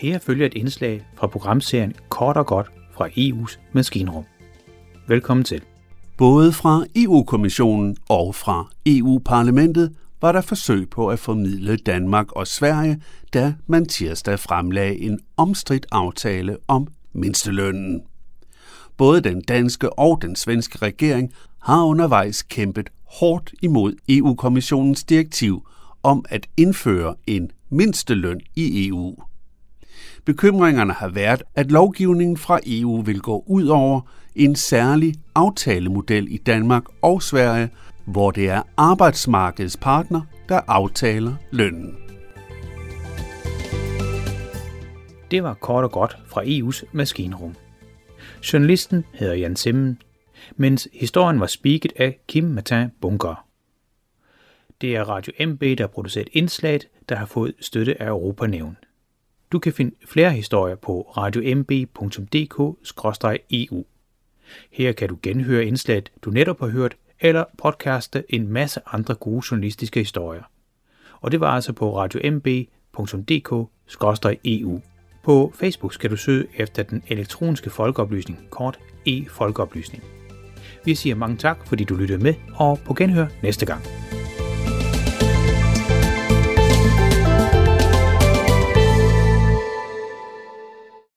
Her følger et indslag fra programserien Kort og godt fra EU's maskinrum. Velkommen til. Både fra EU-kommissionen og fra EU-parlamentet var der forsøg på at formidle Danmark og Sverige, da man tirsdag fremlagde en omstridt aftale om mindstelønnen. Både den danske og den svenske regering har undervejs kæmpet hårdt imod EU-kommissionens direktiv om at indføre en mindsteløn i EU. Bekymringerne har været, at lovgivningen fra EU vil gå ud over en særlig aftalemodel i Danmark og Sverige, hvor det er arbejdsmarkedets partner, der aftaler lønnen. Det var kort og godt fra EU's maskinrum. Journalisten hedder Jan Simmen, mens historien var spiket af Kim Martin Bunker. Det er Radio MB, der har produceret indslaget, der har fået støtte af Europanævn. Du kan finde flere historier på radiomb.dk-eu. Her kan du genhøre indslaget, du netop har hørt, eller podcaste en masse andre gode journalistiske historier. Og det var altså på radiomb.dk-eu. På Facebook skal du søge efter den elektroniske folkeoplysning, kort e-folkeoplysning. Vi siger mange tak, fordi du lyttede med, og på genhør næste gang.